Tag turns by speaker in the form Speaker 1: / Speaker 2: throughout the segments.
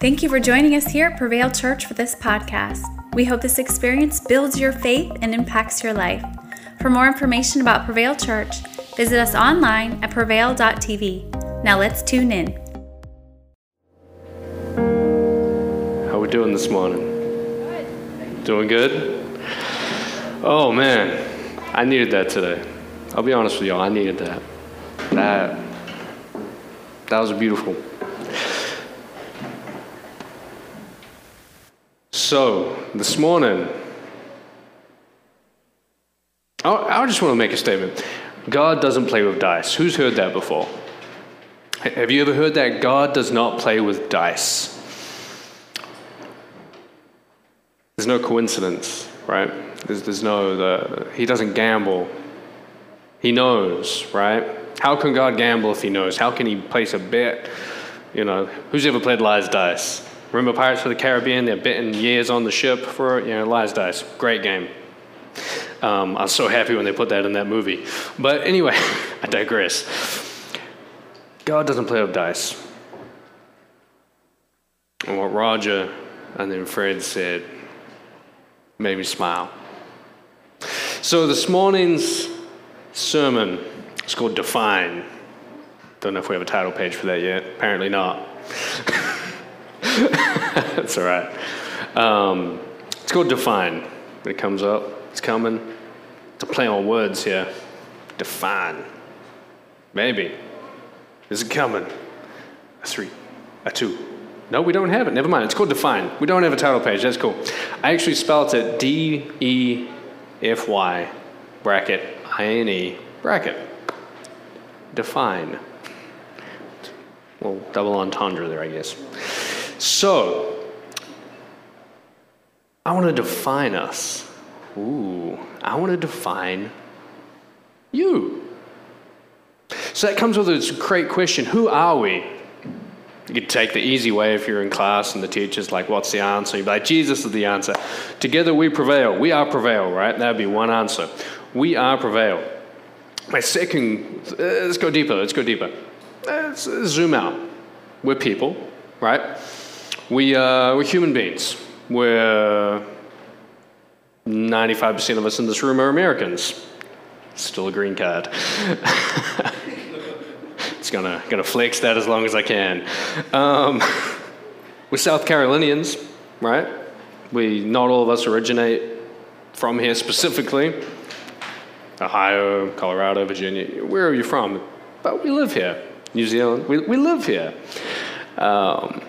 Speaker 1: Thank you for joining us here at Prevail Church for this podcast. We hope this experience builds your faith and impacts your life. For more information about Prevail Church, visit us online at prevail.tv. Now let's tune in.
Speaker 2: How are we doing this morning? Doing good? Oh man, I needed that today. I'll be honest with y'all, I needed that. That that was beautiful. So, this morning, I, I just want to make a statement. God doesn't play with dice. Who's heard that before? Have you ever heard that? God does not play with dice. There's no coincidence, right? There's, there's no, the, he doesn't gamble. He knows, right? How can God gamble if he knows? How can he place a bet? You know, who's ever played liar's dice? Remember Pirates of the Caribbean? They're betting years on the ship for. You know, liar's dice. Great game. Um, I was so happy when they put that in that movie. But anyway, I digress. God doesn't play with dice. And what Roger and then Fred said made me smile. So this morning's sermon is called Define. Don't know if we have a title page for that yet. Apparently not. That's all right. Um, it's called Define. It comes up, it's coming. It's a play on words here. Define. Maybe. Is it coming? A three, a two. No, we don't have it. Never mind. It's called Define. We don't have a title page. That's cool. I actually spelled it D E F Y bracket I N E bracket. Define. Well, double entendre there, I guess. So, I want to define us. Ooh, I want to define you. So that comes with this great question who are we? You could take the easy way if you're in class and the teacher's like, What's the answer? You'd be like, Jesus is the answer. Together we prevail. We are prevail, right? That would be one answer. We are prevail. My second, uh, let's go deeper, let's go deeper. Let's zoom out. We're people, right? We, uh, we're human beings. We're 95% of us in this room are Americans. Still a green card. it's gonna, gonna flex that as long as I can. Um, we're South Carolinians, right? We, not all of us originate from here specifically. Ohio, Colorado, Virginia, where are you from? But we live here. New Zealand, we, we live here. Um,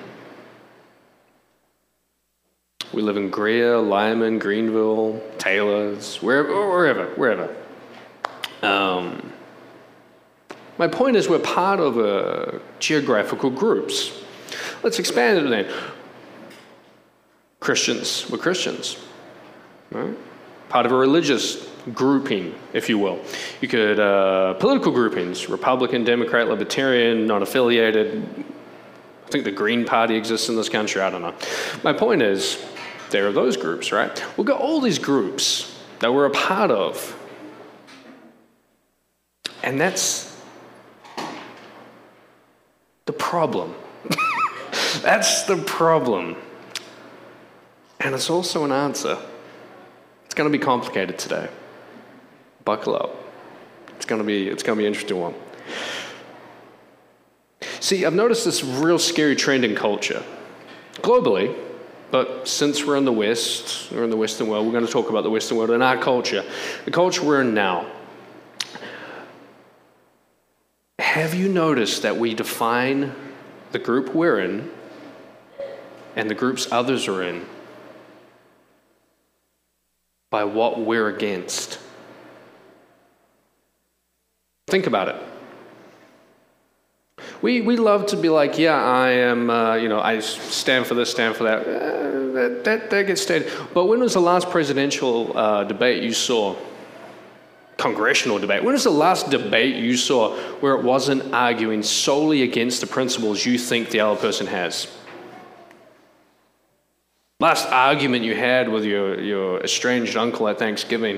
Speaker 2: we live in Greer, Lyman, Greenville, Taylors, wherever, wherever, wherever. Um, my point is, we're part of uh, geographical groups. Let's expand it then. Christians, we're Christians, right? Part of a religious grouping, if you will. You could, uh, political groupings, Republican, Democrat, Libertarian, non affiliated. I think the Green Party exists in this country, I don't know. My point is, there are those groups, right? We've got all these groups that we're a part of. And that's the problem. that's the problem. And it's also an answer. It's going to be complicated today. Buckle up. It's going to be it's going to be an interesting one. See, I've noticed this real scary trend in culture. Globally, but since we're in the West, we're in the Western world, we're going to talk about the Western world and our culture, the culture we're in now. Have you noticed that we define the group we're in and the groups others are in by what we're against? Think about it. We, we love to be like, yeah, I am, uh, you know, I stand for this, stand for that. Uh, that, that. That gets stated. But when was the last presidential uh, debate you saw? Congressional debate. When was the last debate you saw where it wasn't arguing solely against the principles you think the other person has? Last argument you had with your, your estranged uncle at Thanksgiving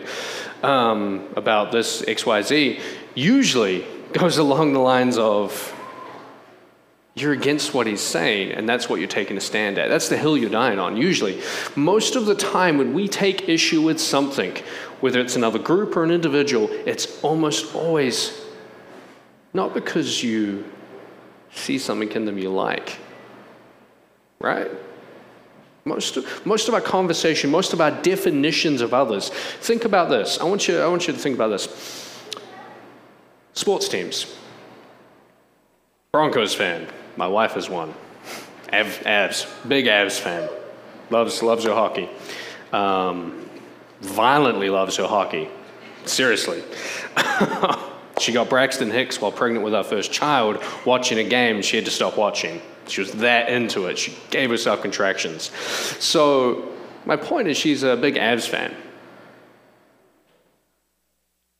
Speaker 2: um, about this XYZ usually goes along the lines of you're against what he's saying, and that's what you're taking a stand at. That's the hill you're dying on, usually. Most of the time, when we take issue with something, whether it's another group or an individual, it's almost always not because you see something in them you like, right? Most of, most of our conversation, most of our definitions of others. Think about this. I want you, I want you to think about this. Sports teams. Broncos fan. My wife is one. Av, Avs. Big Avs fan. Loves, loves her hockey. Um, violently loves her hockey. Seriously. she got Braxton Hicks while pregnant with our first child watching a game. She had to stop watching. She was that into it. She gave herself contractions. So, my point is, she's a big Avs fan.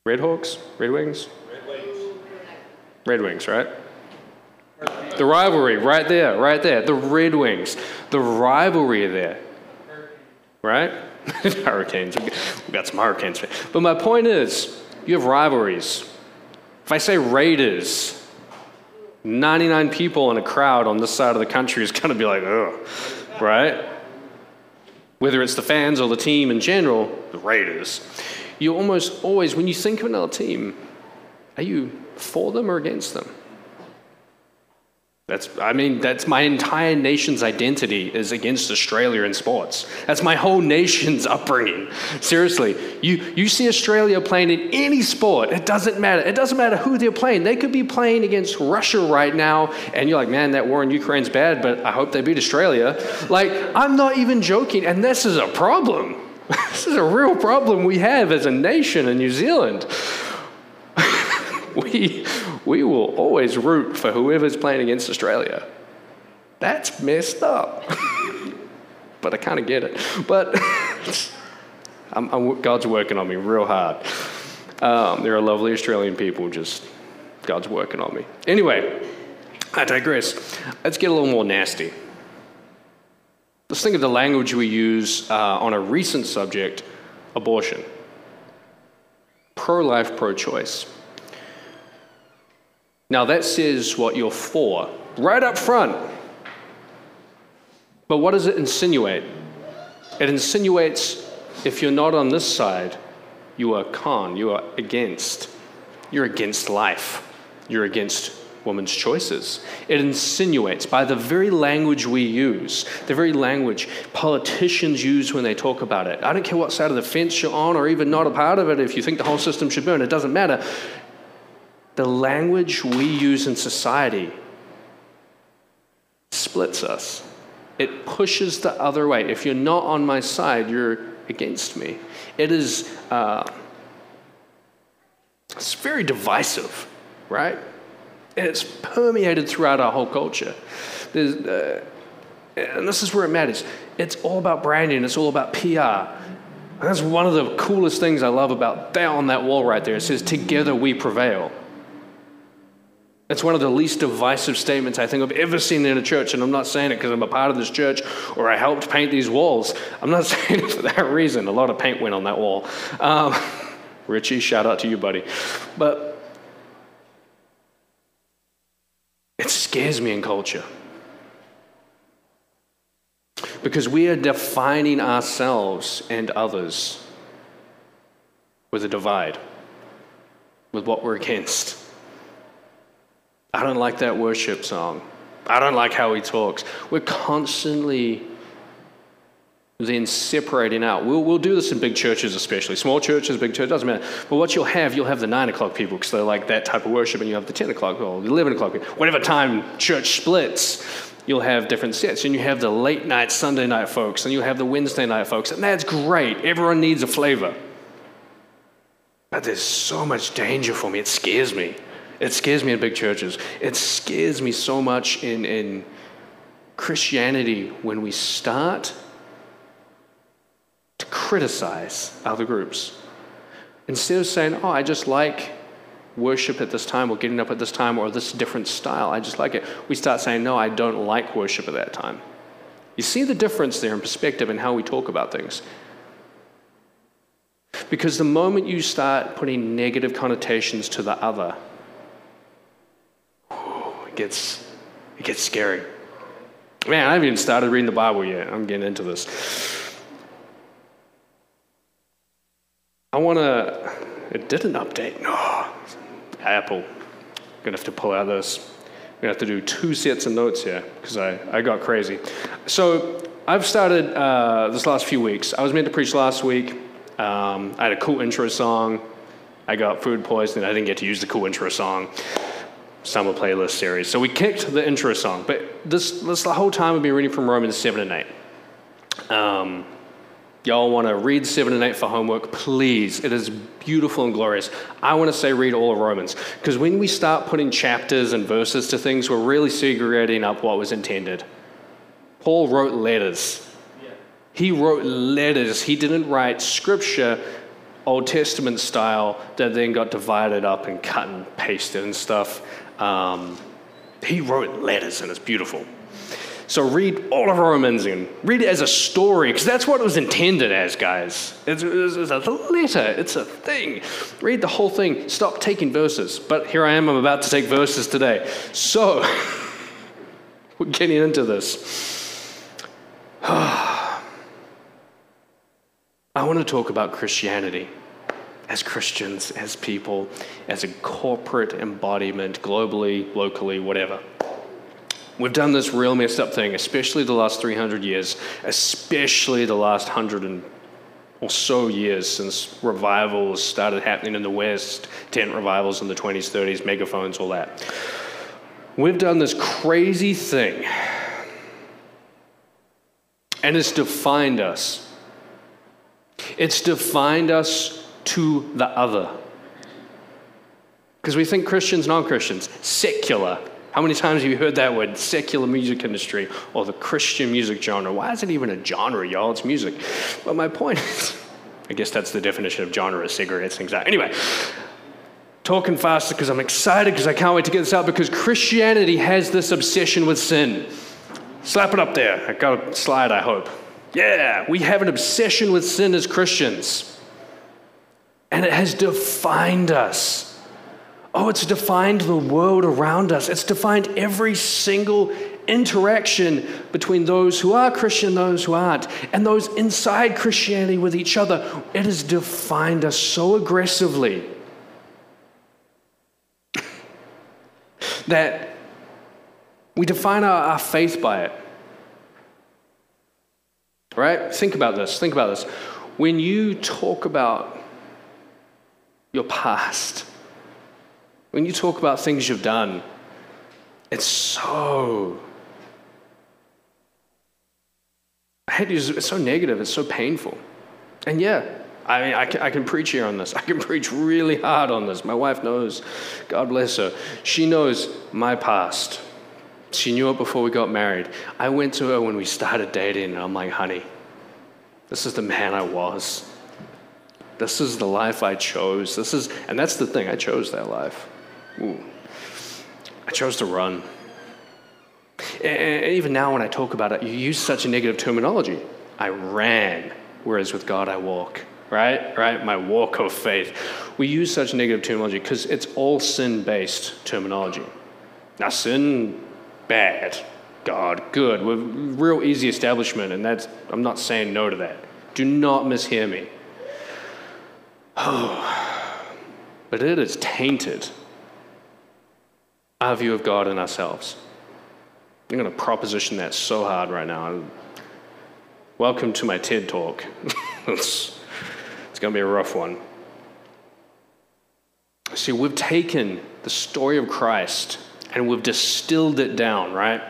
Speaker 2: Red Hawks? Red Wings? Red Wings. Red Wings, right? The rivalry, right there, right there. The Red Wings. The rivalry there. Right? hurricanes. We've got some hurricanes. But my point is, you have rivalries. If I say Raiders, 99 people in a crowd on this side of the country is going to be like, ugh, right? Whether it's the fans or the team in general, the Raiders. You almost always, when you think of another team, are you for them or against them? That's, I mean, that's my entire nation's identity is against Australia in sports. That's my whole nation's upbringing. Seriously, you, you see Australia playing in any sport, it doesn't matter. It doesn't matter who they're playing. They could be playing against Russia right now, and you're like, man, that war in Ukraine's bad, but I hope they beat Australia. Like, I'm not even joking, and this is a problem. this is a real problem we have as a nation in New Zealand. we, we will always root for whoever's playing against Australia. That's messed up. but I kind of get it. But I'm, I'm, God's working on me real hard. Um, there are lovely Australian people, just God's working on me. Anyway, I digress. Let's get a little more nasty. Let's think of the language we use uh, on a recent subject abortion. Pro life, pro choice. Now, that says what you're for, right up front. But what does it insinuate? It insinuates if you're not on this side, you are con, you are against. You're against life, you're against woman's choices. It insinuates by the very language we use, the very language politicians use when they talk about it. I don't care what side of the fence you're on or even not a part of it, if you think the whole system should burn, it doesn't matter the language we use in society splits us. It pushes the other way. If you're not on my side, you're against me. It is uh, it's very divisive, right? And it's permeated throughout our whole culture. Uh, and this is where it matters. It's all about branding. It's all about PR. That's one of the coolest things I love about that on that wall right there. It says, "Together we prevail." It's one of the least divisive statements I think I've ever seen in a church, and I'm not saying it because I'm a part of this church or I helped paint these walls. I'm not saying it for that reason. A lot of paint went on that wall. Um, Richie, shout out to you, buddy. But it scares me in culture because we are defining ourselves and others with a divide, with what we're against. I don't like that worship song. I don't like how he talks. We're constantly then separating out. We'll, we'll do this in big churches, especially small churches, big churches, doesn't matter. But what you'll have, you'll have the nine o'clock people because they're like that type of worship, and you have the 10 o'clock or the 11 o'clock, whatever time church splits. You'll have different sets, and you have the late night Sunday night folks, and you'll have the Wednesday night folks, and that's great. Everyone needs a flavor. But there's so much danger for me, it scares me. It scares me in big churches. It scares me so much in, in Christianity when we start to criticize other groups. Instead of saying, oh, I just like worship at this time or getting up at this time or this different style, I just like it, we start saying, no, I don't like worship at that time. You see the difference there in perspective and how we talk about things. Because the moment you start putting negative connotations to the other, gets It gets scary. Man, I haven't even started reading the Bible yet. I'm getting into this. I want to. It did an update. No. Apple. Gonna have to pull out this. We're gonna have to do two sets of notes here because I, I got crazy. So I've started uh, this last few weeks. I was meant to preach last week. Um, I had a cool intro song. I got food poisoning. I didn't get to use the cool intro song. Summer playlist series. So we kicked the intro song. But this, this the whole time we've been reading from Romans 7 and 8. Um, y'all want to read 7 and 8 for homework, please. It is beautiful and glorious. I want to say read all of Romans. Because when we start putting chapters and verses to things, we're really segregating up what was intended. Paul wrote letters. He wrote letters. He didn't write scripture Old Testament style that then got divided up and cut and pasted and stuff. Um, he wrote letters and it's beautiful. So read all of Romans and read it as a story because that's what it was intended as, guys. It's, it's, it's, a letter, it's a thing. Read the whole thing. Stop taking verses. But here I am, I'm about to take verses today. So we're getting into this. I want to talk about Christianity as Christians, as people, as a corporate embodiment, globally, locally, whatever. We've done this real messed up thing, especially the last 300 years, especially the last 100 and or so years since revivals started happening in the West, tent revivals in the 20s, 30s, megaphones, all that. We've done this crazy thing, and it's defined us. It's defined us to the other. Because we think Christians, non Christians, secular. How many times have you heard that word, secular music industry or the Christian music genre? Why is it even a genre, y'all? It's music. But my point is, I guess that's the definition of genre, cigarettes, things like that. Anyway, talking faster because I'm excited because I can't wait to get this out because Christianity has this obsession with sin. Slap it up there. I got a slide, I hope. Yeah, we have an obsession with sin as Christians and it has defined us. Oh, it's defined the world around us. It's defined every single interaction between those who are Christian, those who aren't, and those inside Christianity with each other. It has defined us so aggressively that we define our, our faith by it. Right? Think about this. Think about this. When you talk about your past. When you talk about things you've done, it's so. I hate to use it's so negative, it's so painful. And yeah, I mean, I can, I can preach here on this. I can preach really hard on this. My wife knows, God bless her. She knows my past. She knew it before we got married. I went to her when we started dating, and I'm like, honey, this is the man I was. This is the life I chose. This is, and that's the thing, I chose that life. Ooh. I chose to run. And even now, when I talk about it, you use such a negative terminology. I ran, whereas with God I walk. Right? Right? My walk of faith. We use such negative terminology because it's all sin based terminology. Now, sin, bad. God, good. We're real easy establishment, and that's, I'm not saying no to that. Do not mishear me. Oh, but it is tainted our view of God and ourselves. I'm going to proposition that so hard right now. Welcome to my TED talk. it's, it's going to be a rough one. See, we've taken the story of Christ and we've distilled it down, right?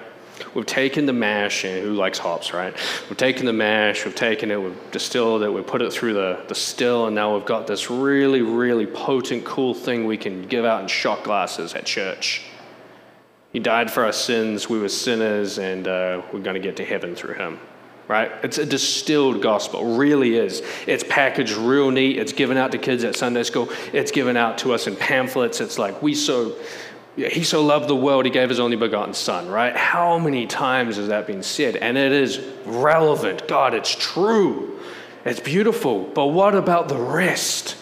Speaker 2: We've taken the mash, and who likes hops, right? We've taken the mash, we've taken it, we've distilled it, we put it through the, the still, and now we've got this really, really potent, cool thing we can give out in shot glasses at church. He died for our sins, we were sinners, and uh, we're going to get to heaven through him. Right? It's a distilled gospel, really is. It's packaged real neat. It's given out to kids at Sunday school. It's given out to us in pamphlets. It's like we so he so loved the world, he gave his only begotten son, right? How many times has that been said? And it is relevant. God, it's true. It's beautiful. But what about the rest?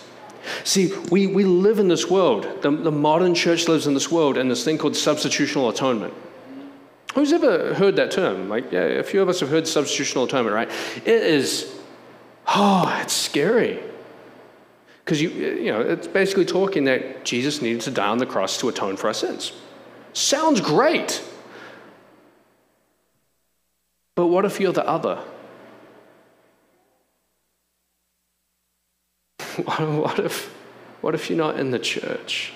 Speaker 2: See, we, we live in this world. The, the modern church lives in this world and this thing called substitutional atonement. Who's ever heard that term? Like, yeah, a few of us have heard substitutional atonement, right? It is, oh, it's scary. Because you, you know, it's basically talking that Jesus needed to die on the cross to atone for our sins. Sounds great. But what if you're the other? What if, what if you're not in the church?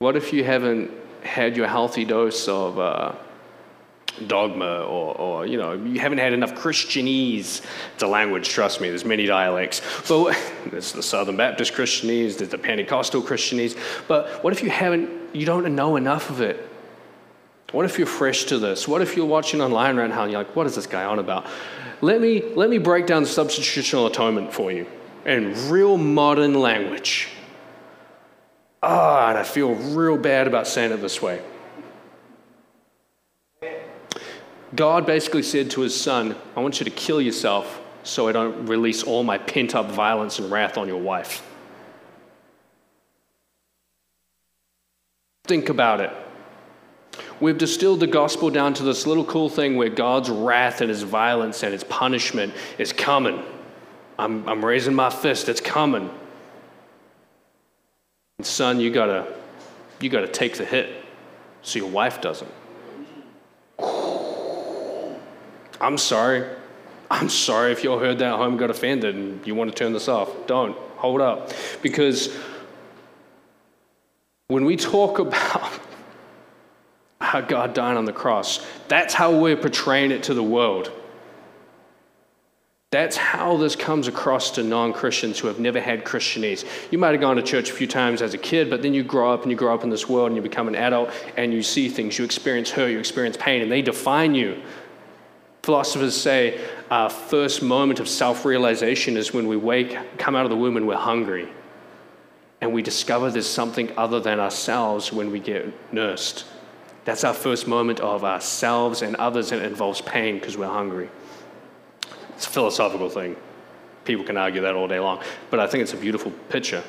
Speaker 2: What if you haven't had your healthy dose of uh, dogma or, or, you know, you haven't had enough Christianese? to language, trust me, there's many dialects. But there's the Southern Baptist Christianese, there's the Pentecostal Christianese. But what if you haven't, you don't know enough of it? What if you're fresh to this? What if you're watching online right now and you're like, what is this guy on about? Let me, let me break down substitutional atonement for you in real modern language. Ah, oh, and I feel real bad about saying it this way. God basically said to his son, I want you to kill yourself so I don't release all my pent up violence and wrath on your wife. Think about it. We've distilled the gospel down to this little cool thing where God's wrath and his violence and his punishment is coming. I'm, I'm raising my fist, it's coming. And son, you gotta, you gotta take the hit so your wife doesn't. I'm sorry. I'm sorry if you all heard that at home got offended and you want to turn this off. Don't. Hold up. Because when we talk about how God died on the cross. That's how we're portraying it to the world. That's how this comes across to non Christians who have never had Christianese. You might have gone to church a few times as a kid, but then you grow up and you grow up in this world and you become an adult and you see things. You experience hurt, you experience pain, and they define you. Philosophers say our first moment of self realization is when we wake, come out of the womb, and we're hungry. And we discover there's something other than ourselves when we get nursed. That's our first moment of ourselves and others, and it involves pain because we're hungry. It's a philosophical thing. People can argue that all day long. But I think it's a beautiful picture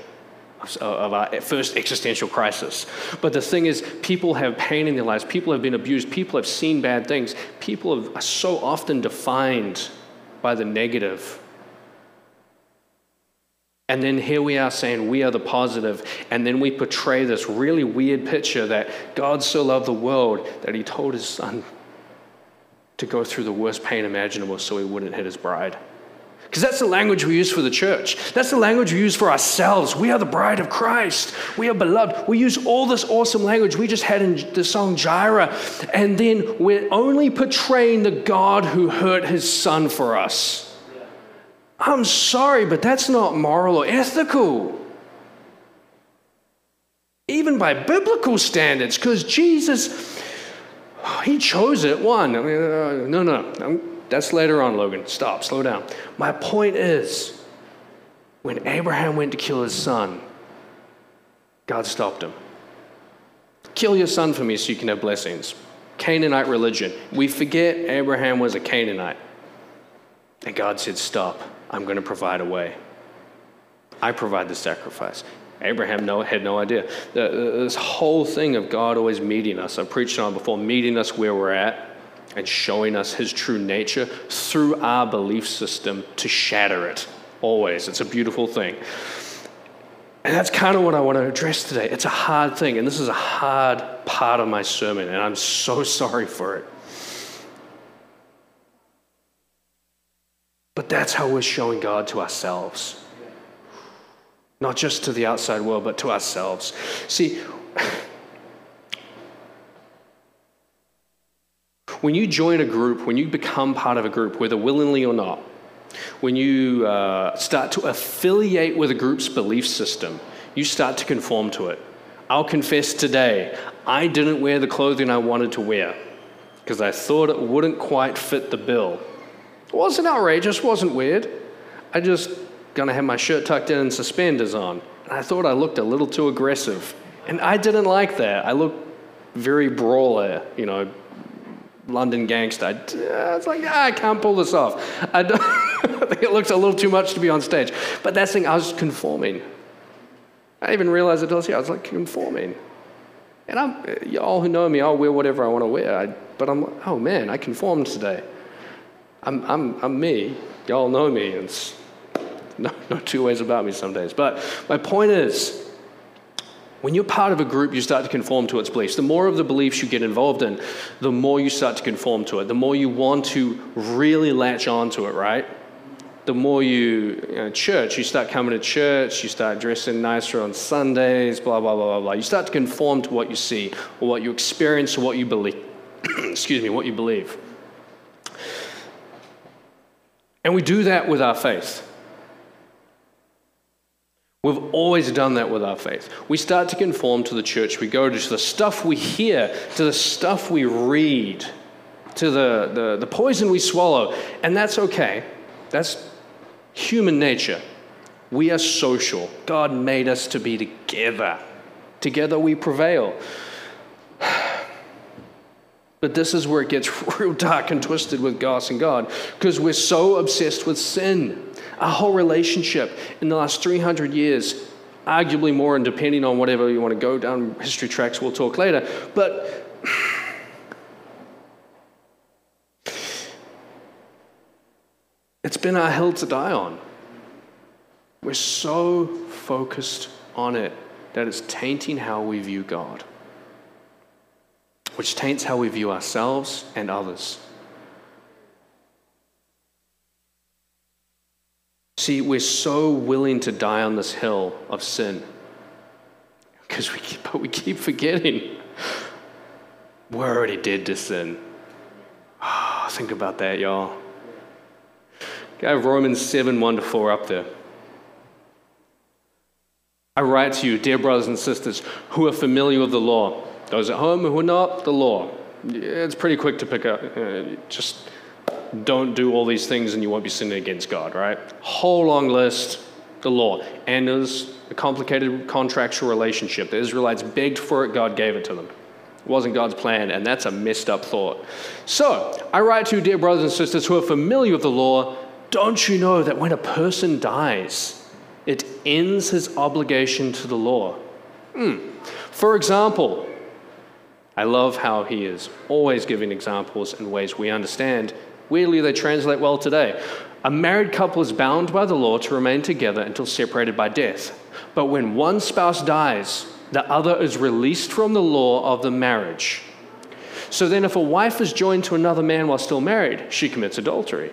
Speaker 2: Uh, of our first existential crisis. But the thing is, people have pain in their lives, people have been abused, people have seen bad things, people are so often defined by the negative and then here we are saying we are the positive, and then we portray this really weird picture that God so loved the world that he told his son to go through the worst pain imaginable so he wouldn't hit his bride. Because that's the language we use for the church. That's the language we use for ourselves. We are the bride of Christ. We are beloved. We use all this awesome language we just had in the song Jireh. And then we're only portraying the God who hurt his son for us. I'm sorry, but that's not moral or ethical. Even by biblical standards, because Jesus, he chose it. One, I mean, uh, no, no, that's later on, Logan. Stop, slow down. My point is, when Abraham went to kill his son, God stopped him. Kill your son for me so you can have blessings. Canaanite religion. We forget Abraham was a Canaanite. And God said, Stop. I'm going to provide a way. I provide the sacrifice. Abraham no, had no idea. The, this whole thing of God always meeting us, I preached on before, meeting us where we're at and showing us his true nature through our belief system to shatter it. Always. It's a beautiful thing. And that's kind of what I want to address today. It's a hard thing, and this is a hard part of my sermon, and I'm so sorry for it. But that's how we're showing God to ourselves. Not just to the outside world, but to ourselves. See, when you join a group, when you become part of a group, whether willingly or not, when you uh, start to affiliate with a group's belief system, you start to conform to it. I'll confess today, I didn't wear the clothing I wanted to wear because I thought it wouldn't quite fit the bill. It wasn't outrageous, wasn't weird. I just gonna have my shirt tucked in and suspenders on. And I thought I looked a little too aggressive. And I didn't like that. I looked very brawler, you know, London gangster. I, was like, ah, I can't pull this off. I, I think it looks a little too much to be on stage. But that's the thing, I was conforming. I even realized it was here. I was like conforming. And I'm, y'all who know me, I'll wear whatever I want to wear. I, but I'm, like, oh man, I conformed today. I'm, I'm, I'm me. Y'all know me. It's no, no two ways about me some days. But my point is, when you're part of a group, you start to conform to its beliefs. The more of the beliefs you get involved in, the more you start to conform to it, the more you want to really latch onto it, right? The more you, you know, church, you start coming to church, you start dressing nicer on Sundays, blah, blah, blah, blah, blah. You start to conform to what you see or what you experience or what you believe. Excuse me, what you believe. And we do that with our faith. We've always done that with our faith. We start to conform to the church we go to, to the stuff we hear, to the stuff we read, to the, the, the poison we swallow. And that's okay. That's human nature. We are social. God made us to be together. Together we prevail. But this is where it gets real dark and twisted with us and God because we're so obsessed with sin. Our whole relationship in the last 300 years, arguably more, and depending on whatever you want to go down history tracks, we'll talk later. But it's been our hill to die on. We're so focused on it that it's tainting how we view God which taints how we view ourselves and others. See, we're so willing to die on this hill of sin because we keep, but we keep forgetting we're already dead to sin. Oh, think about that, y'all. Go Romans 7 1 to 4 up there. I write to you, dear brothers and sisters, who are familiar with the law those at home who are not, the law. It's pretty quick to pick up. Uh, just don't do all these things and you won't be sinning against God, right? Whole long list, the law. And there's a complicated contractual relationship. The Israelites begged for it, God gave it to them. It wasn't God's plan, and that's a messed up thought. So, I write to you, dear brothers and sisters who are familiar with the law, don't you know that when a person dies, it ends his obligation to the law? Hmm. For example, I love how he is always giving examples in ways we understand. Weirdly, they translate well today. A married couple is bound by the law to remain together until separated by death. But when one spouse dies, the other is released from the law of the marriage. So then, if a wife is joined to another man while still married, she commits adultery.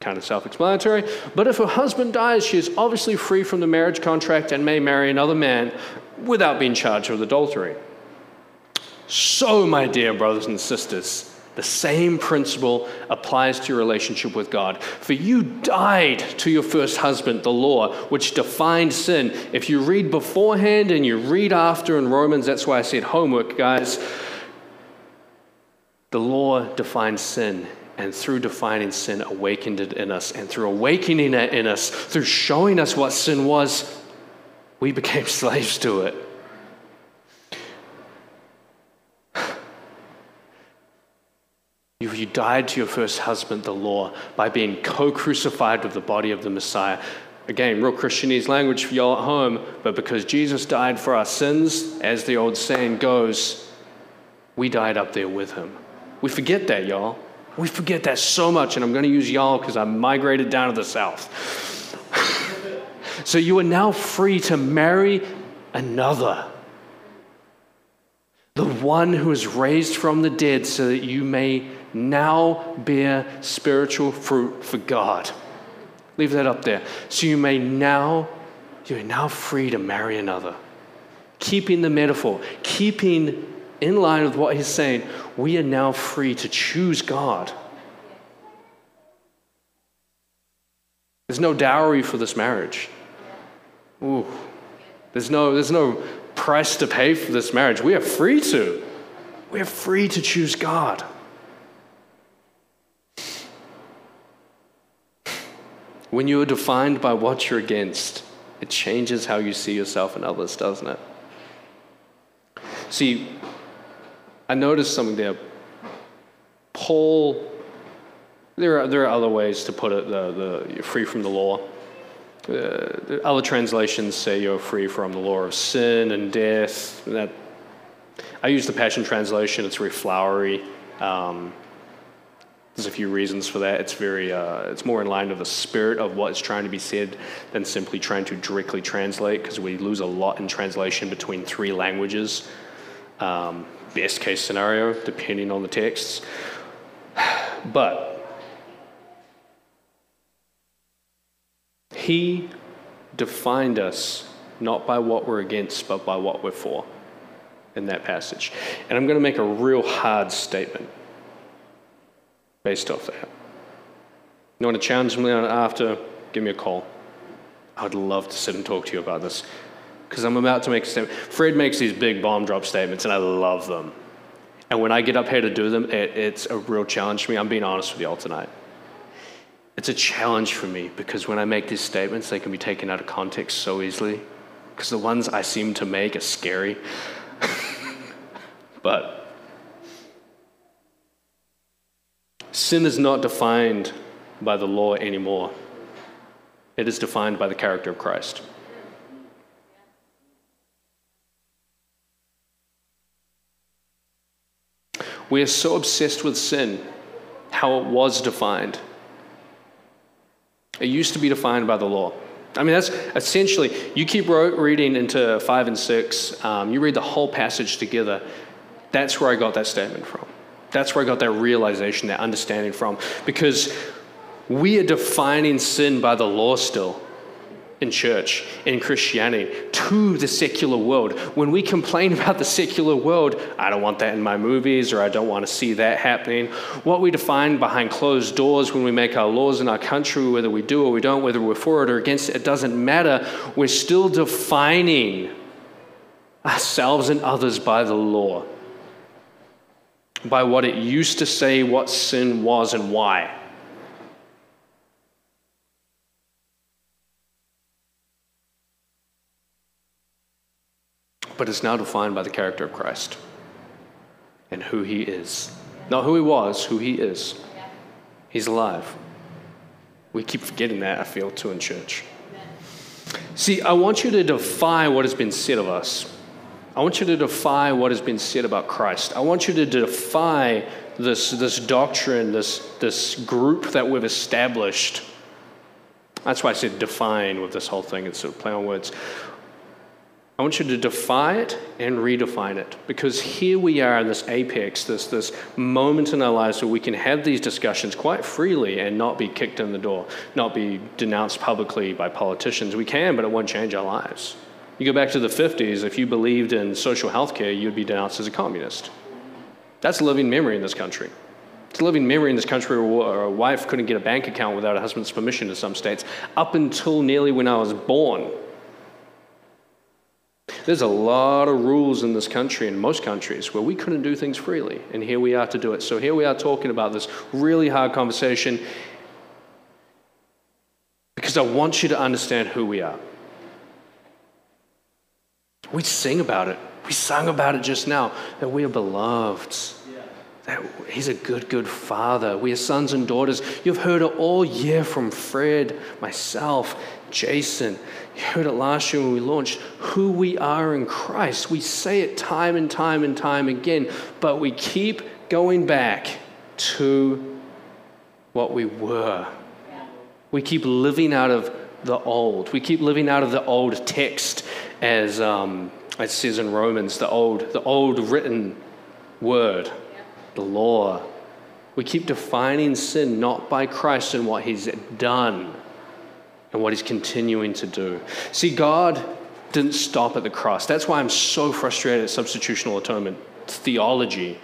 Speaker 2: Kind of self explanatory. But if her husband dies, she is obviously free from the marriage contract and may marry another man without being charged with adultery. So, my dear brothers and sisters, the same principle applies to your relationship with God. For you died to your first husband, the law, which defined sin. If you read beforehand and you read after in Romans, that's why I said homework, guys. The law defined sin, and through defining sin, awakened it in us. And through awakening it in us, through showing us what sin was, we became slaves to it. You, you died to your first husband, the law, by being co crucified with the body of the Messiah. Again, real Christianese language for y'all at home, but because Jesus died for our sins, as the old saying goes, we died up there with him. We forget that, y'all. We forget that so much, and I'm going to use y'all because I migrated down to the south. so you are now free to marry another the one who is raised from the dead, so that you may now bear spiritual fruit for God. Leave that up there. So you may now, you're now free to marry another. Keeping the metaphor, keeping in line with what he's saying, we are now free to choose God. There's no dowry for this marriage. Ooh. There's no, there's no price to pay for this marriage. We are free to. We are free to choose God. When you are defined by what you're against, it changes how you see yourself and others, doesn't it? See, I noticed something there. Paul, there are, there are other ways to put it, the, the, you're free from the law. Uh, other translations say you're free from the law of sin and death. That I use the Passion Translation, it's very flowery. Um, there's a few reasons for that. It's very, uh, it's more in line with the spirit of what is trying to be said than simply trying to directly translate, because we lose a lot in translation between three languages. Um, best case scenario, depending on the texts. But he defined us not by what we're against, but by what we're for in that passage. And I'm going to make a real hard statement based off that. You want to challenge me after? Give me a call. I'd love to sit and talk to you about this because I'm about to make a statement. Fred makes these big bomb drop statements, and I love them. And when I get up here to do them, it, it's a real challenge for me. I'm being honest with you all tonight. It's a challenge for me because when I make these statements, they can be taken out of context so easily. Because the ones I seem to make are scary. but Sin is not defined by the law anymore, it is defined by the character of Christ. We are so obsessed with sin, how it was defined. It used to be defined by the law. I mean, that's essentially, you keep reading into 5 and 6, um, you read the whole passage together. That's where I got that statement from. That's where I got that realization, that understanding from. Because we are defining sin by the law still in church, in Christianity, to the secular world. When we complain about the secular world, I don't want that in my movies or I don't want to see that happening. What we define behind closed doors when we make our laws in our country, whether we do or we don't, whether we're for it or against it, it doesn't matter. We're still defining ourselves and others by the law by what it used to say what sin was and why. But it's now defined by the character of Christ and who he is. Not who he was, who he is. He's alive. We keep forgetting that, I feel, too, in church. See, I want you to defy what has been said of us. I want you to defy what has been said about Christ. I want you to defy this, this doctrine, this, this group that we've established. That's why I said define with this whole thing. It's a play on words. I want you to defy it and redefine it because here we are in this apex, this, this moment in our lives where we can have these discussions quite freely and not be kicked in the door, not be denounced publicly by politicians. We can, but it won't change our lives. You go back to the 50s, if you believed in social health care, you'd be denounced as a communist. That's a living memory in this country. It's a living memory in this country where a wife couldn't get a bank account without a husband's permission in some states, up until nearly when I was born. There's a lot of rules in this country, in most countries, where we couldn't do things freely, and here we are to do it. So here we are talking about this really hard conversation because I want you to understand who we are. We sing about it. We sang about it just now that we are beloved. That he's a good, good father. We are sons and daughters. You've heard it all year from Fred, myself, Jason. You heard it last year when we launched who we are in Christ. We say it time and time and time again, but we keep going back to what we were. We keep living out of the old. We keep living out of the old text as um, it says in Romans, the old, the old written word, the law. We keep defining sin not by Christ and what he's done and what he's continuing to do. See, God didn't stop at the cross. That's why I'm so frustrated at substitutional atonement theology.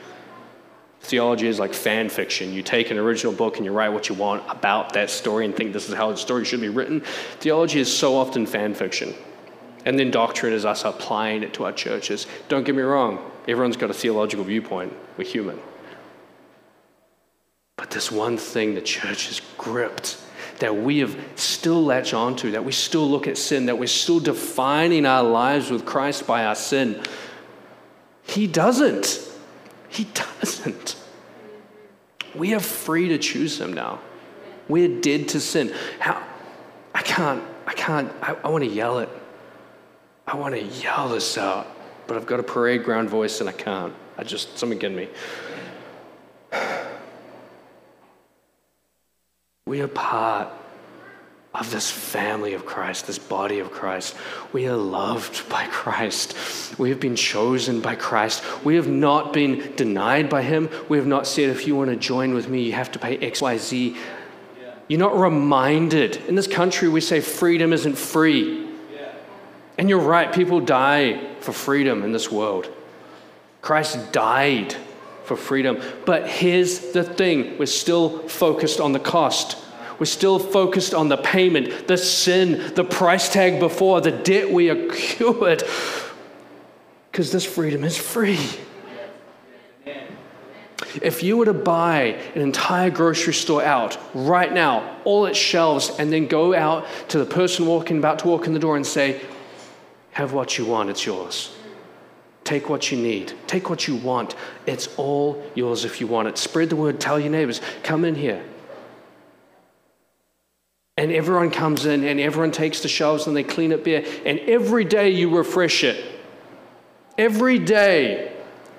Speaker 2: Theology is like fan fiction. You take an original book and you write what you want about that story and think this is how the story should be written. Theology is so often fan fiction. And then doctrine is us applying it to our churches. Don't get me wrong, everyone's got a theological viewpoint. We're human. But this one thing the church has gripped that we have still latched onto, that we still look at sin, that we're still defining our lives with Christ by our sin. He doesn't. He doesn't. We are free to choose Him now. We're dead to sin. How? I can't, I can't, I, I want to yell it. I want to yell this out. but I've got a parade ground voice and I can't. I just, something in me. We are part of this family of Christ, this body of Christ. We are loved by Christ. We have been chosen by Christ. We have not been denied by Him. We have not said, if you want to join with me, you have to pay X, Y, Z. You're not reminded. In this country, we say freedom isn't free. And you're right, people die for freedom in this world. Christ died for freedom. But here's the thing we're still focused on the cost. We're still focused on the payment, the sin, the price tag before, the debt we accrued. Because this freedom is free. If you were to buy an entire grocery store out right now, all its shelves, and then go out to the person walking, about to walk in the door and say, Have what you want, it's yours. Take what you need. Take what you want. It's all yours if you want it. Spread the word. Tell your neighbors, come in here. And everyone comes in and everyone takes the shelves and they clean it bare. And every day you refresh it. Every day.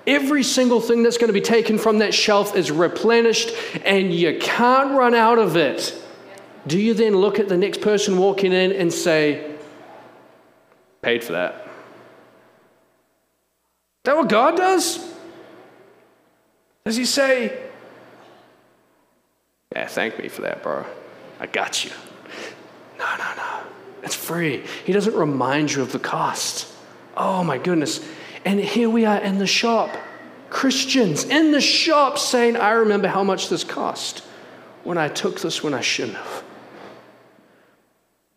Speaker 2: Every single thing that's going to be taken from that shelf is replenished and you can't run out of it. Do you then look at the next person walking in and say, paid for that? Is that what God does? Does He say, Yeah, thank me for that, bro. I got you. No, no, no. It's free. He doesn't remind you of the cost. Oh, my goodness. And here we are in the shop, Christians in the shop saying, I remember how much this cost when I took this when I shouldn't have.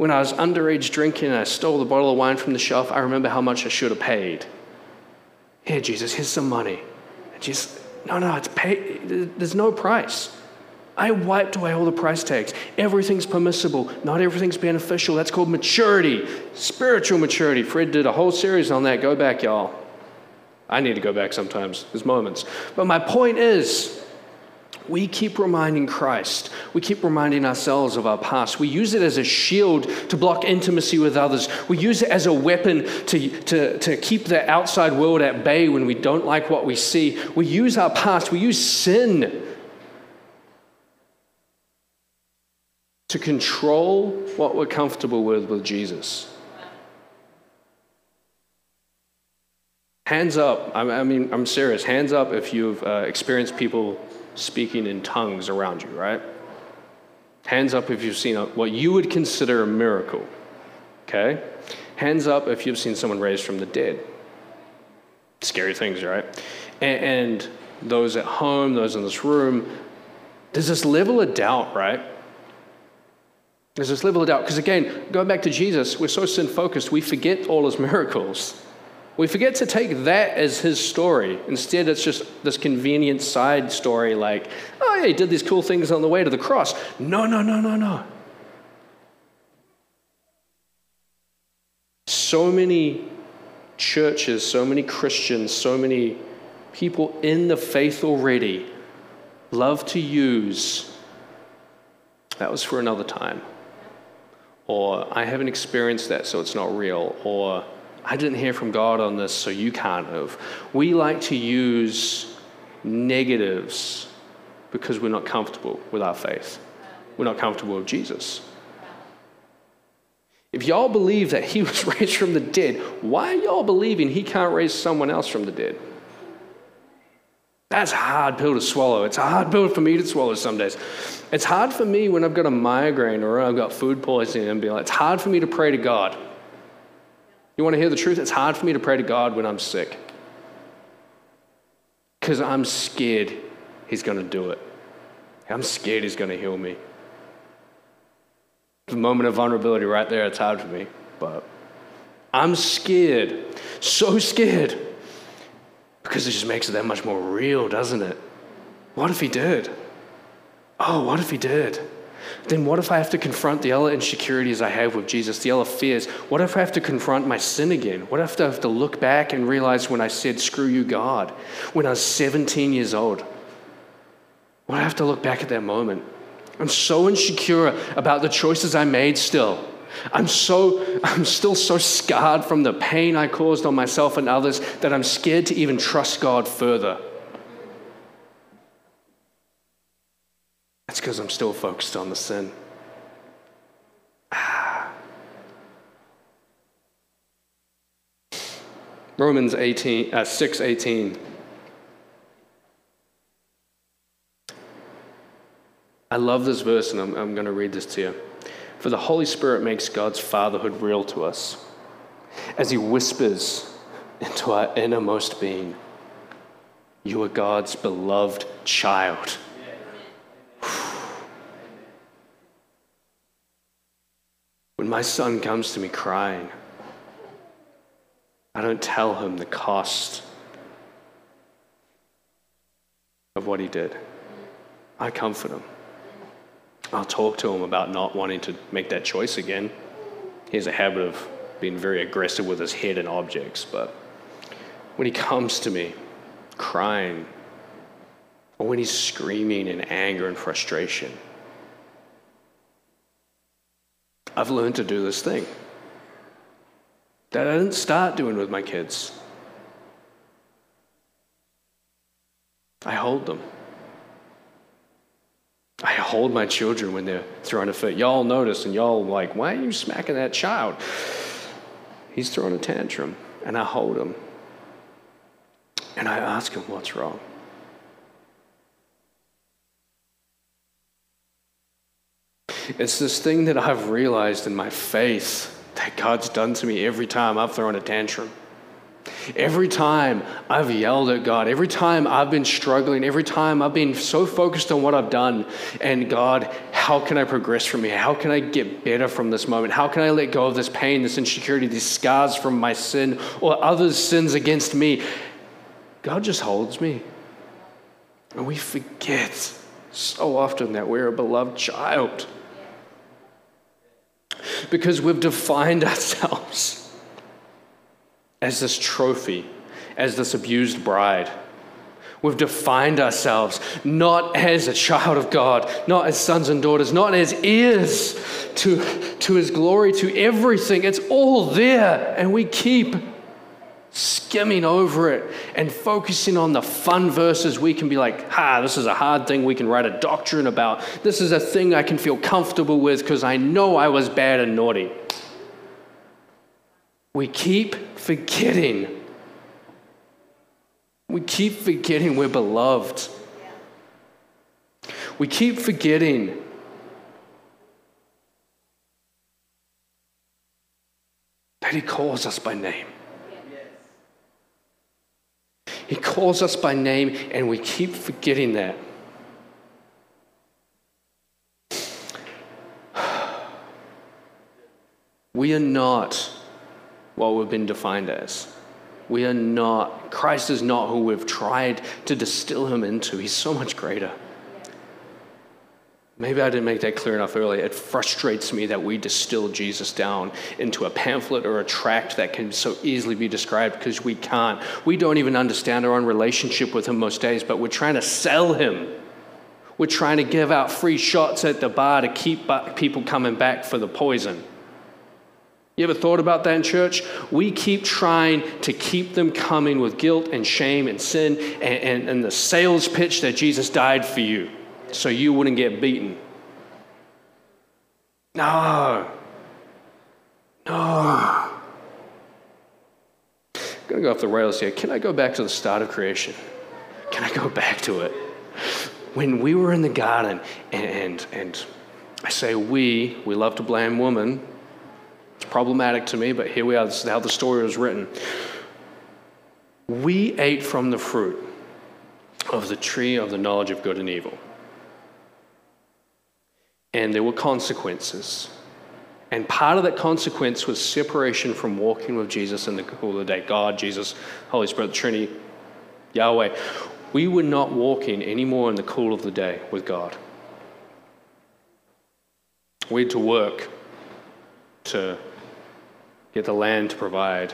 Speaker 2: When I was underage drinking and I stole the bottle of wine from the shelf, I remember how much I should have paid. Here, Jesus, here's some money. And Jesus, no, no, it's paid. There's no price. I wiped away all the price tags. Everything's permissible. Not everything's beneficial. That's called maturity, spiritual maturity. Fred did a whole series on that. Go back, y'all. I need to go back sometimes. There's moments. But my point is, we keep reminding Christ. We keep reminding ourselves of our past. We use it as a shield to block intimacy with others. We use it as a weapon to, to, to keep the outside world at bay when we don't like what we see. We use our past, we use sin to control what we're comfortable with with Jesus. Hands up. I mean, I'm serious. Hands up if you've uh, experienced people speaking in tongues around you, right? Hands up if you've seen a, what you would consider a miracle. Okay? Hands up if you've seen someone raised from the dead. Scary things, right? And, and those at home, those in this room, there's this level of doubt, right? There's this level of doubt. Because again, going back to Jesus, we're so sin focused, we forget all his miracles. We forget to take that as his story. Instead, it's just this convenient side story like, oh, yeah, he did these cool things on the way to the cross. No, no, no, no, no. So many churches, so many Christians, so many people in the faith already love to use that was for another time. Or I haven't experienced that, so it's not real. Or I didn't hear from God on this, so you can't have. We like to use negatives because we're not comfortable with our faith. We're not comfortable with Jesus. If y'all believe that he was raised from the dead, why are y'all believing he can't raise someone else from the dead? That's a hard pill to swallow. It's a hard pill for me to swallow some days. It's hard for me when I've got a migraine or I've got food poisoning and be like, it's hard for me to pray to God. You want to hear the truth? It's hard for me to pray to God when I'm sick. Because I'm scared He's going to do it. I'm scared He's going to heal me. The moment of vulnerability right there, it's hard for me. But I'm scared. So scared. Because it just makes it that much more real, doesn't it? What if He did? Oh, what if He did? Then what if I have to confront the other insecurities I have with Jesus, the other fears? What if I have to confront my sin again? What if I have to look back and realize when I said, screw you, God, when I was 17 years old? What I have to look back at that moment? I'm so insecure about the choices I made still. I'm so I'm still so scarred from the pain I caused on myself and others that I'm scared to even trust God further. That's because I'm still focused on the sin. Romans 18, uh, 6 18. I love this verse, and I'm, I'm going to read this to you. For the Holy Spirit makes God's fatherhood real to us as He whispers into our innermost being, You are God's beloved child. When my son comes to me crying, I don't tell him the cost of what he did. I comfort him. I'll talk to him about not wanting to make that choice again. He has a habit of being very aggressive with his head and objects, but when he comes to me crying, or when he's screaming in anger and frustration, I've learned to do this thing that I didn't start doing with my kids. I hold them. I hold my children when they're throwing a fit. Y'all notice and y'all like, why are you smacking that child? He's throwing a tantrum. And I hold him. And I ask him, what's wrong? It's this thing that I've realized in my faith that God's done to me every time I've thrown a tantrum. Every time I've yelled at God, every time I've been struggling, every time I've been so focused on what I've done, and God, how can I progress from here? How can I get better from this moment? How can I let go of this pain, this insecurity, these scars from my sin or others' sins against me? God just holds me. And we forget so often that we're a beloved child because we've defined ourselves as this trophy, as this abused bride. We've defined ourselves not as a child of God, not as sons and daughters, not as heirs to, to his glory, to everything. It's all there, and we keep skimming over it and focusing on the fun verses we can be like, ha, this is a hard thing we can write a doctrine about. This is a thing I can feel comfortable with because I know I was bad and naughty. We keep forgetting. We keep forgetting we're beloved. We keep forgetting that He calls us by name. He calls us by name, and we keep forgetting that. We are not what we've been defined as. We are not, Christ is not who we've tried to distill him into. He's so much greater. Maybe I didn't make that clear enough earlier. It frustrates me that we distill Jesus down into a pamphlet or a tract that can so easily be described because we can't. We don't even understand our own relationship with Him most days, but we're trying to sell Him. We're trying to give out free shots at the bar to keep people coming back for the poison. You ever thought about that in church? We keep trying to keep them coming with guilt and shame and sin and, and, and the sales pitch that Jesus died for you so you wouldn't get beaten. No. No. I'm going to go off the rails here. Can I go back to the start of creation? Can I go back to it? When we were in the garden, and, and, and I say we, we love to blame woman. It's problematic to me, but here we are. This is how the story was written. We ate from the fruit of the tree of the knowledge of good and evil and there were consequences. And part of that consequence was separation from walking with Jesus in the cool of the day. God, Jesus, Holy Spirit, the Trinity, Yahweh. We were not walking anymore in the cool of the day with God. We had to work to get the land to provide.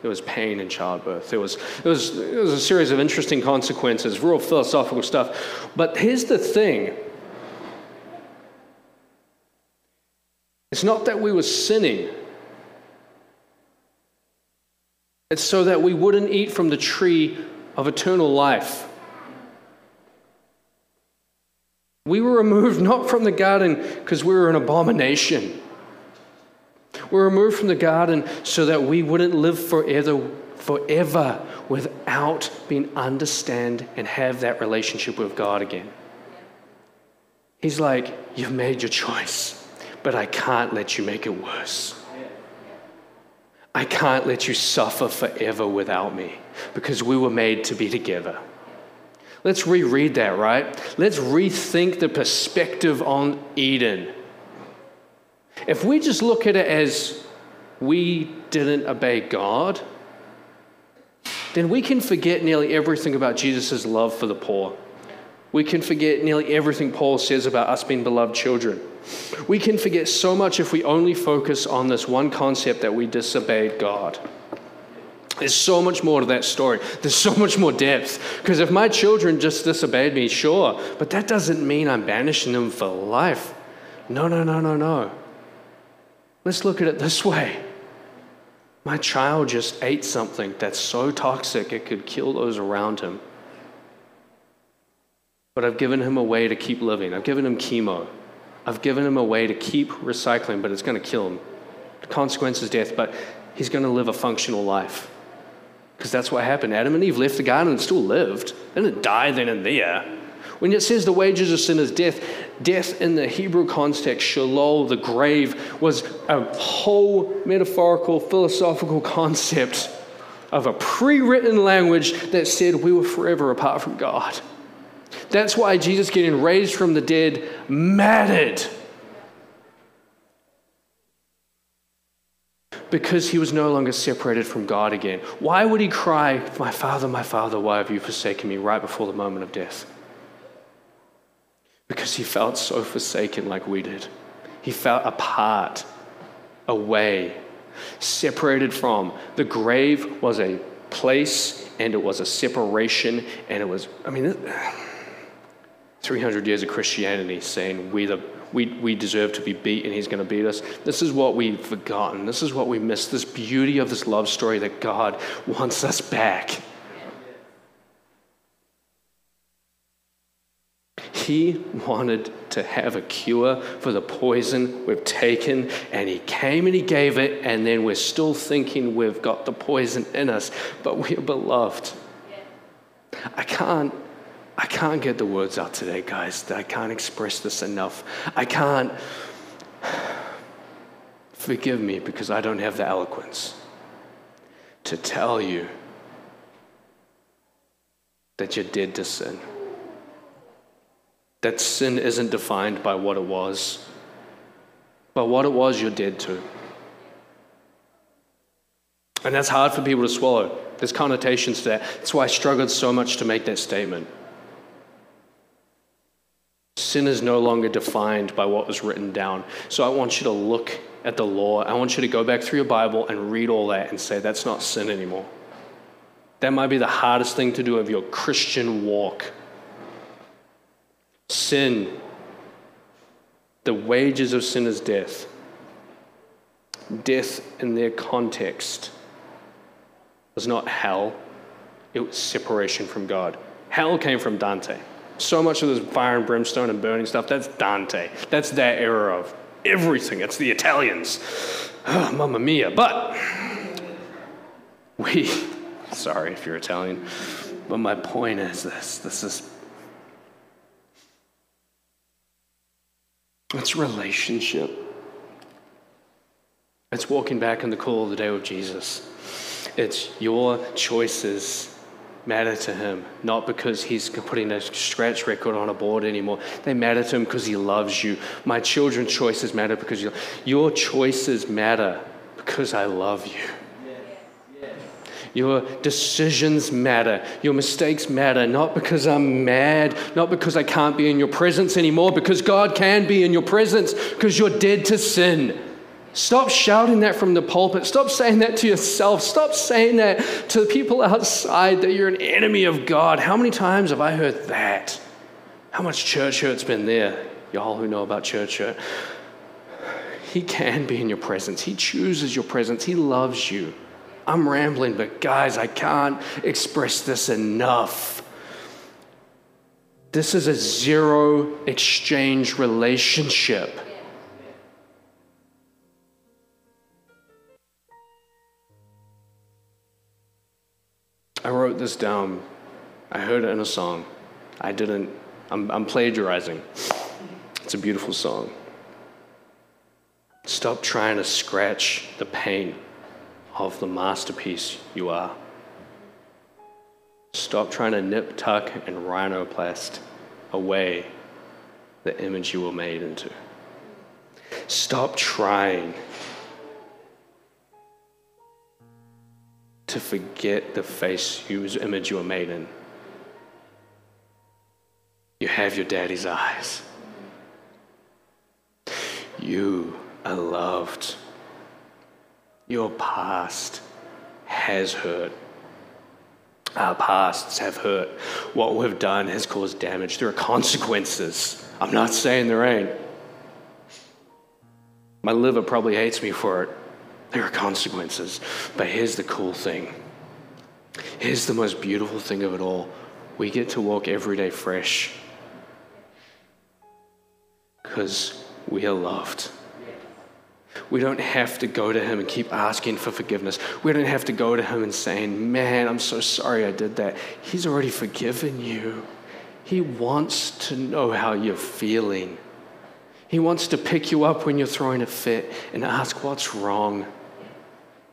Speaker 2: There was pain in childbirth. There was, there, was, there was a series of interesting consequences, real philosophical stuff. But here's the thing It's not that we were sinning. It's so that we wouldn't eat from the tree of eternal life. We were removed not from the garden because we were an abomination. We were removed from the garden so that we wouldn't live forever, forever without being understand and have that relationship with God again. He's like, You've made your choice, but I can't let you make it worse. I can't let you suffer forever without me because we were made to be together. Let's reread that, right? Let's rethink the perspective on Eden. If we just look at it as we didn't obey God, then we can forget nearly everything about Jesus' love for the poor. We can forget nearly everything Paul says about us being beloved children. We can forget so much if we only focus on this one concept that we disobeyed God. There's so much more to that story. There's so much more depth. Because if my children just disobeyed me, sure, but that doesn't mean I'm banishing them for life. No, no, no, no, no. Let's look at it this way. My child just ate something that's so toxic it could kill those around him. But I've given him a way to keep living. I've given him chemo. I've given him a way to keep recycling, but it's going to kill him. The consequence is death, but he's going to live a functional life. Because that's what happened. Adam and Eve left the garden and still lived. They didn't die then and there. When it says the wages of sin is death, death in the Hebrew context, Sheol, the grave, was a whole metaphorical, philosophical concept of a pre written language that said we were forever apart from God. That's why Jesus getting raised from the dead mattered. Because he was no longer separated from God again. Why would he cry, My Father, my Father, why have you forsaken me right before the moment of death? because he felt so forsaken like we did. He felt apart, away, separated from. The grave was a place and it was a separation, and it was, I mean, 300 years of Christianity saying we, the, we, we deserve to be beat and he's going to beat us. This is what we've forgotten. This is what we miss This beauty of this love story that God wants us back. He wanted to have a cure for the poison we've taken, and He came and He gave it, and then we're still thinking we've got the poison in us, but we're beloved. I can't. I can't get the words out today, guys. I can't express this enough. I can't. Forgive me because I don't have the eloquence to tell you that you're dead to sin that sin isn't defined by what it was, but what it was you're dead to. And that's hard for people to swallow. There's connotations to that. That's why I struggled so much to make that statement. Sin is no longer defined by what was written down. So I want you to look at the law. I want you to go back through your Bible and read all that and say, that's not sin anymore. That might be the hardest thing to do of your Christian walk. Sin, the wages of sin is death. Death in their context was not hell, it was separation from God. Hell came from Dante. So much of this fire and brimstone and burning stuff, that's Dante. That's that era of everything. It's the Italians. Oh, mamma mia. But we, sorry if you're Italian, but my point is this this is It's relationship. It's walking back in the cool of the day with Jesus. It's your choices matter to him, not because he's putting a scratch record on a board anymore. They matter to him because he loves you. My children's choices matter because you, your choices matter because I love you. Your decisions matter. Your mistakes matter, not because I'm mad, not because I can't be in your presence anymore, because God can be in your presence because you're dead to sin. Stop shouting that from the pulpit. Stop saying that to yourself. Stop saying that to the people outside that you're an enemy of God. How many times have I heard that? How much church hurt's been there? Y'all who know about church hurt. He can be in your presence. He chooses your presence. He loves you. I'm rambling, but guys, I can't express this enough. This is a zero exchange relationship. I wrote this down. I heard it in a song. I didn't, I'm, I'm plagiarizing. It's a beautiful song. Stop trying to scratch the paint of the masterpiece you are. Stop trying to nip, tuck, and rhinoplast away the image you were made into. Stop trying to forget the face whose image you were made in. You have your daddy's eyes. You are loved. Your past has hurt. Our pasts have hurt. What we've done has caused damage. There are consequences. I'm not saying there ain't. My liver probably hates me for it. There are consequences. But here's the cool thing. Here's the most beautiful thing of it all. We get to walk every day fresh because we are loved. We don't have to go to Him and keep asking for forgiveness. We don't have to go to Him and saying, Man, I'm so sorry I did that. He's already forgiven you. He wants to know how you're feeling. He wants to pick you up when you're throwing a fit and ask, What's wrong?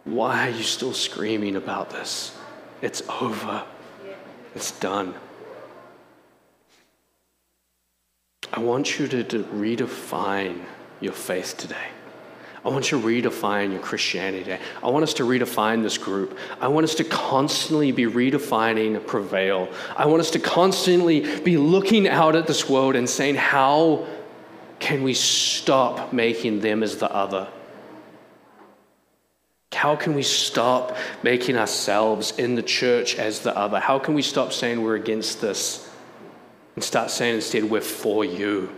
Speaker 2: Why are you still screaming about this? It's over, it's done. I want you to, to redefine your faith today. I want you to redefine your Christianity today. I want us to redefine this group. I want us to constantly be redefining prevail. I want us to constantly be looking out at this world and saying, how can we stop making them as the other? How can we stop making ourselves in the church as the other? How can we stop saying we're against this and start saying instead we're for you?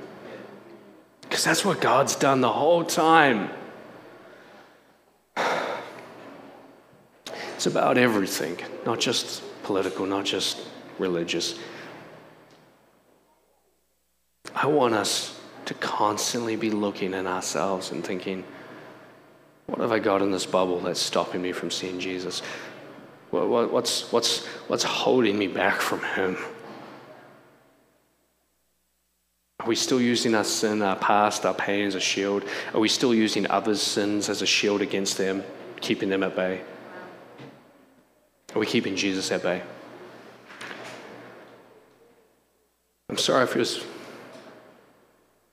Speaker 2: Because that's what God's done the whole time. It's about everything, not just political, not just religious. I want us to constantly be looking at ourselves and thinking, what have I got in this bubble that's stopping me from seeing Jesus? What's, what's, what's holding me back from Him? Are we still using our sin, our past, our pain as a shield? Are we still using others' sins as a shield against them, keeping them at bay? Are we keeping Jesus at bay? I'm sorry if it was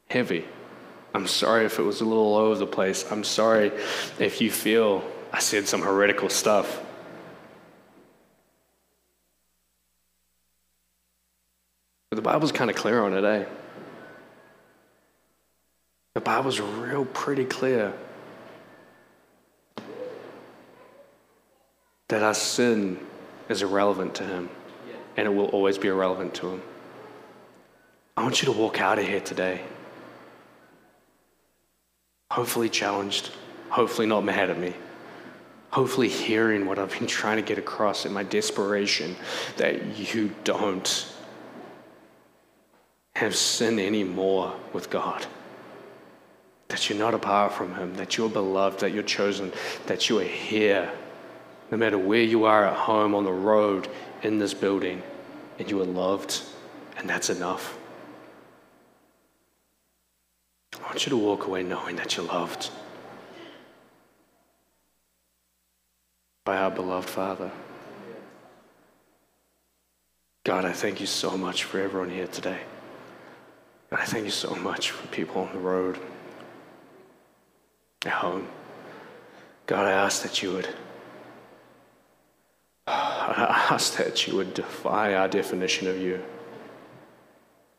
Speaker 2: heavy. I'm sorry if it was a little all over the place. I'm sorry if you feel I said some heretical stuff. But the Bible's kind of clear on it, eh? The Bible's real pretty clear that our sin is irrelevant to Him and it will always be irrelevant to Him. I want you to walk out of here today. Hopefully challenged, hopefully not mad at me, hopefully hearing what I've been trying to get across in my desperation that you don't have sin anymore with God. That you're not apart from Him, that you're beloved, that you're chosen, that you are here no matter where you are at home, on the road, in this building, and you are loved, and that's enough. I want you to walk away knowing that you're loved by our beloved Father. God, I thank you so much for everyone here today. God, I thank you so much for people on the road, at home. God, I ask that you would I ask that you would defy our definition of you.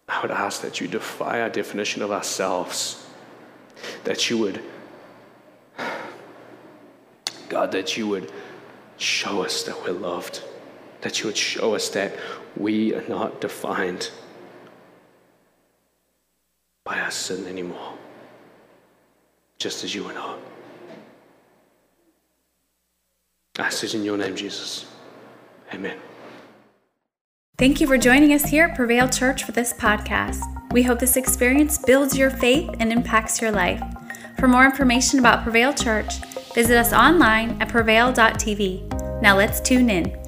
Speaker 2: I would ask that you defy our definition of ourselves. That you would, God, that you would show us that we're loved. That you would show us that we are not defined by our sin anymore. just as you and I. I ask in your name, Jesus. Amen.
Speaker 1: Thank you for joining us here at Prevail Church for this podcast. We hope this experience builds your faith and impacts your life. For more information about Prevail Church, visit us online at prevail.tv. Now let's tune in.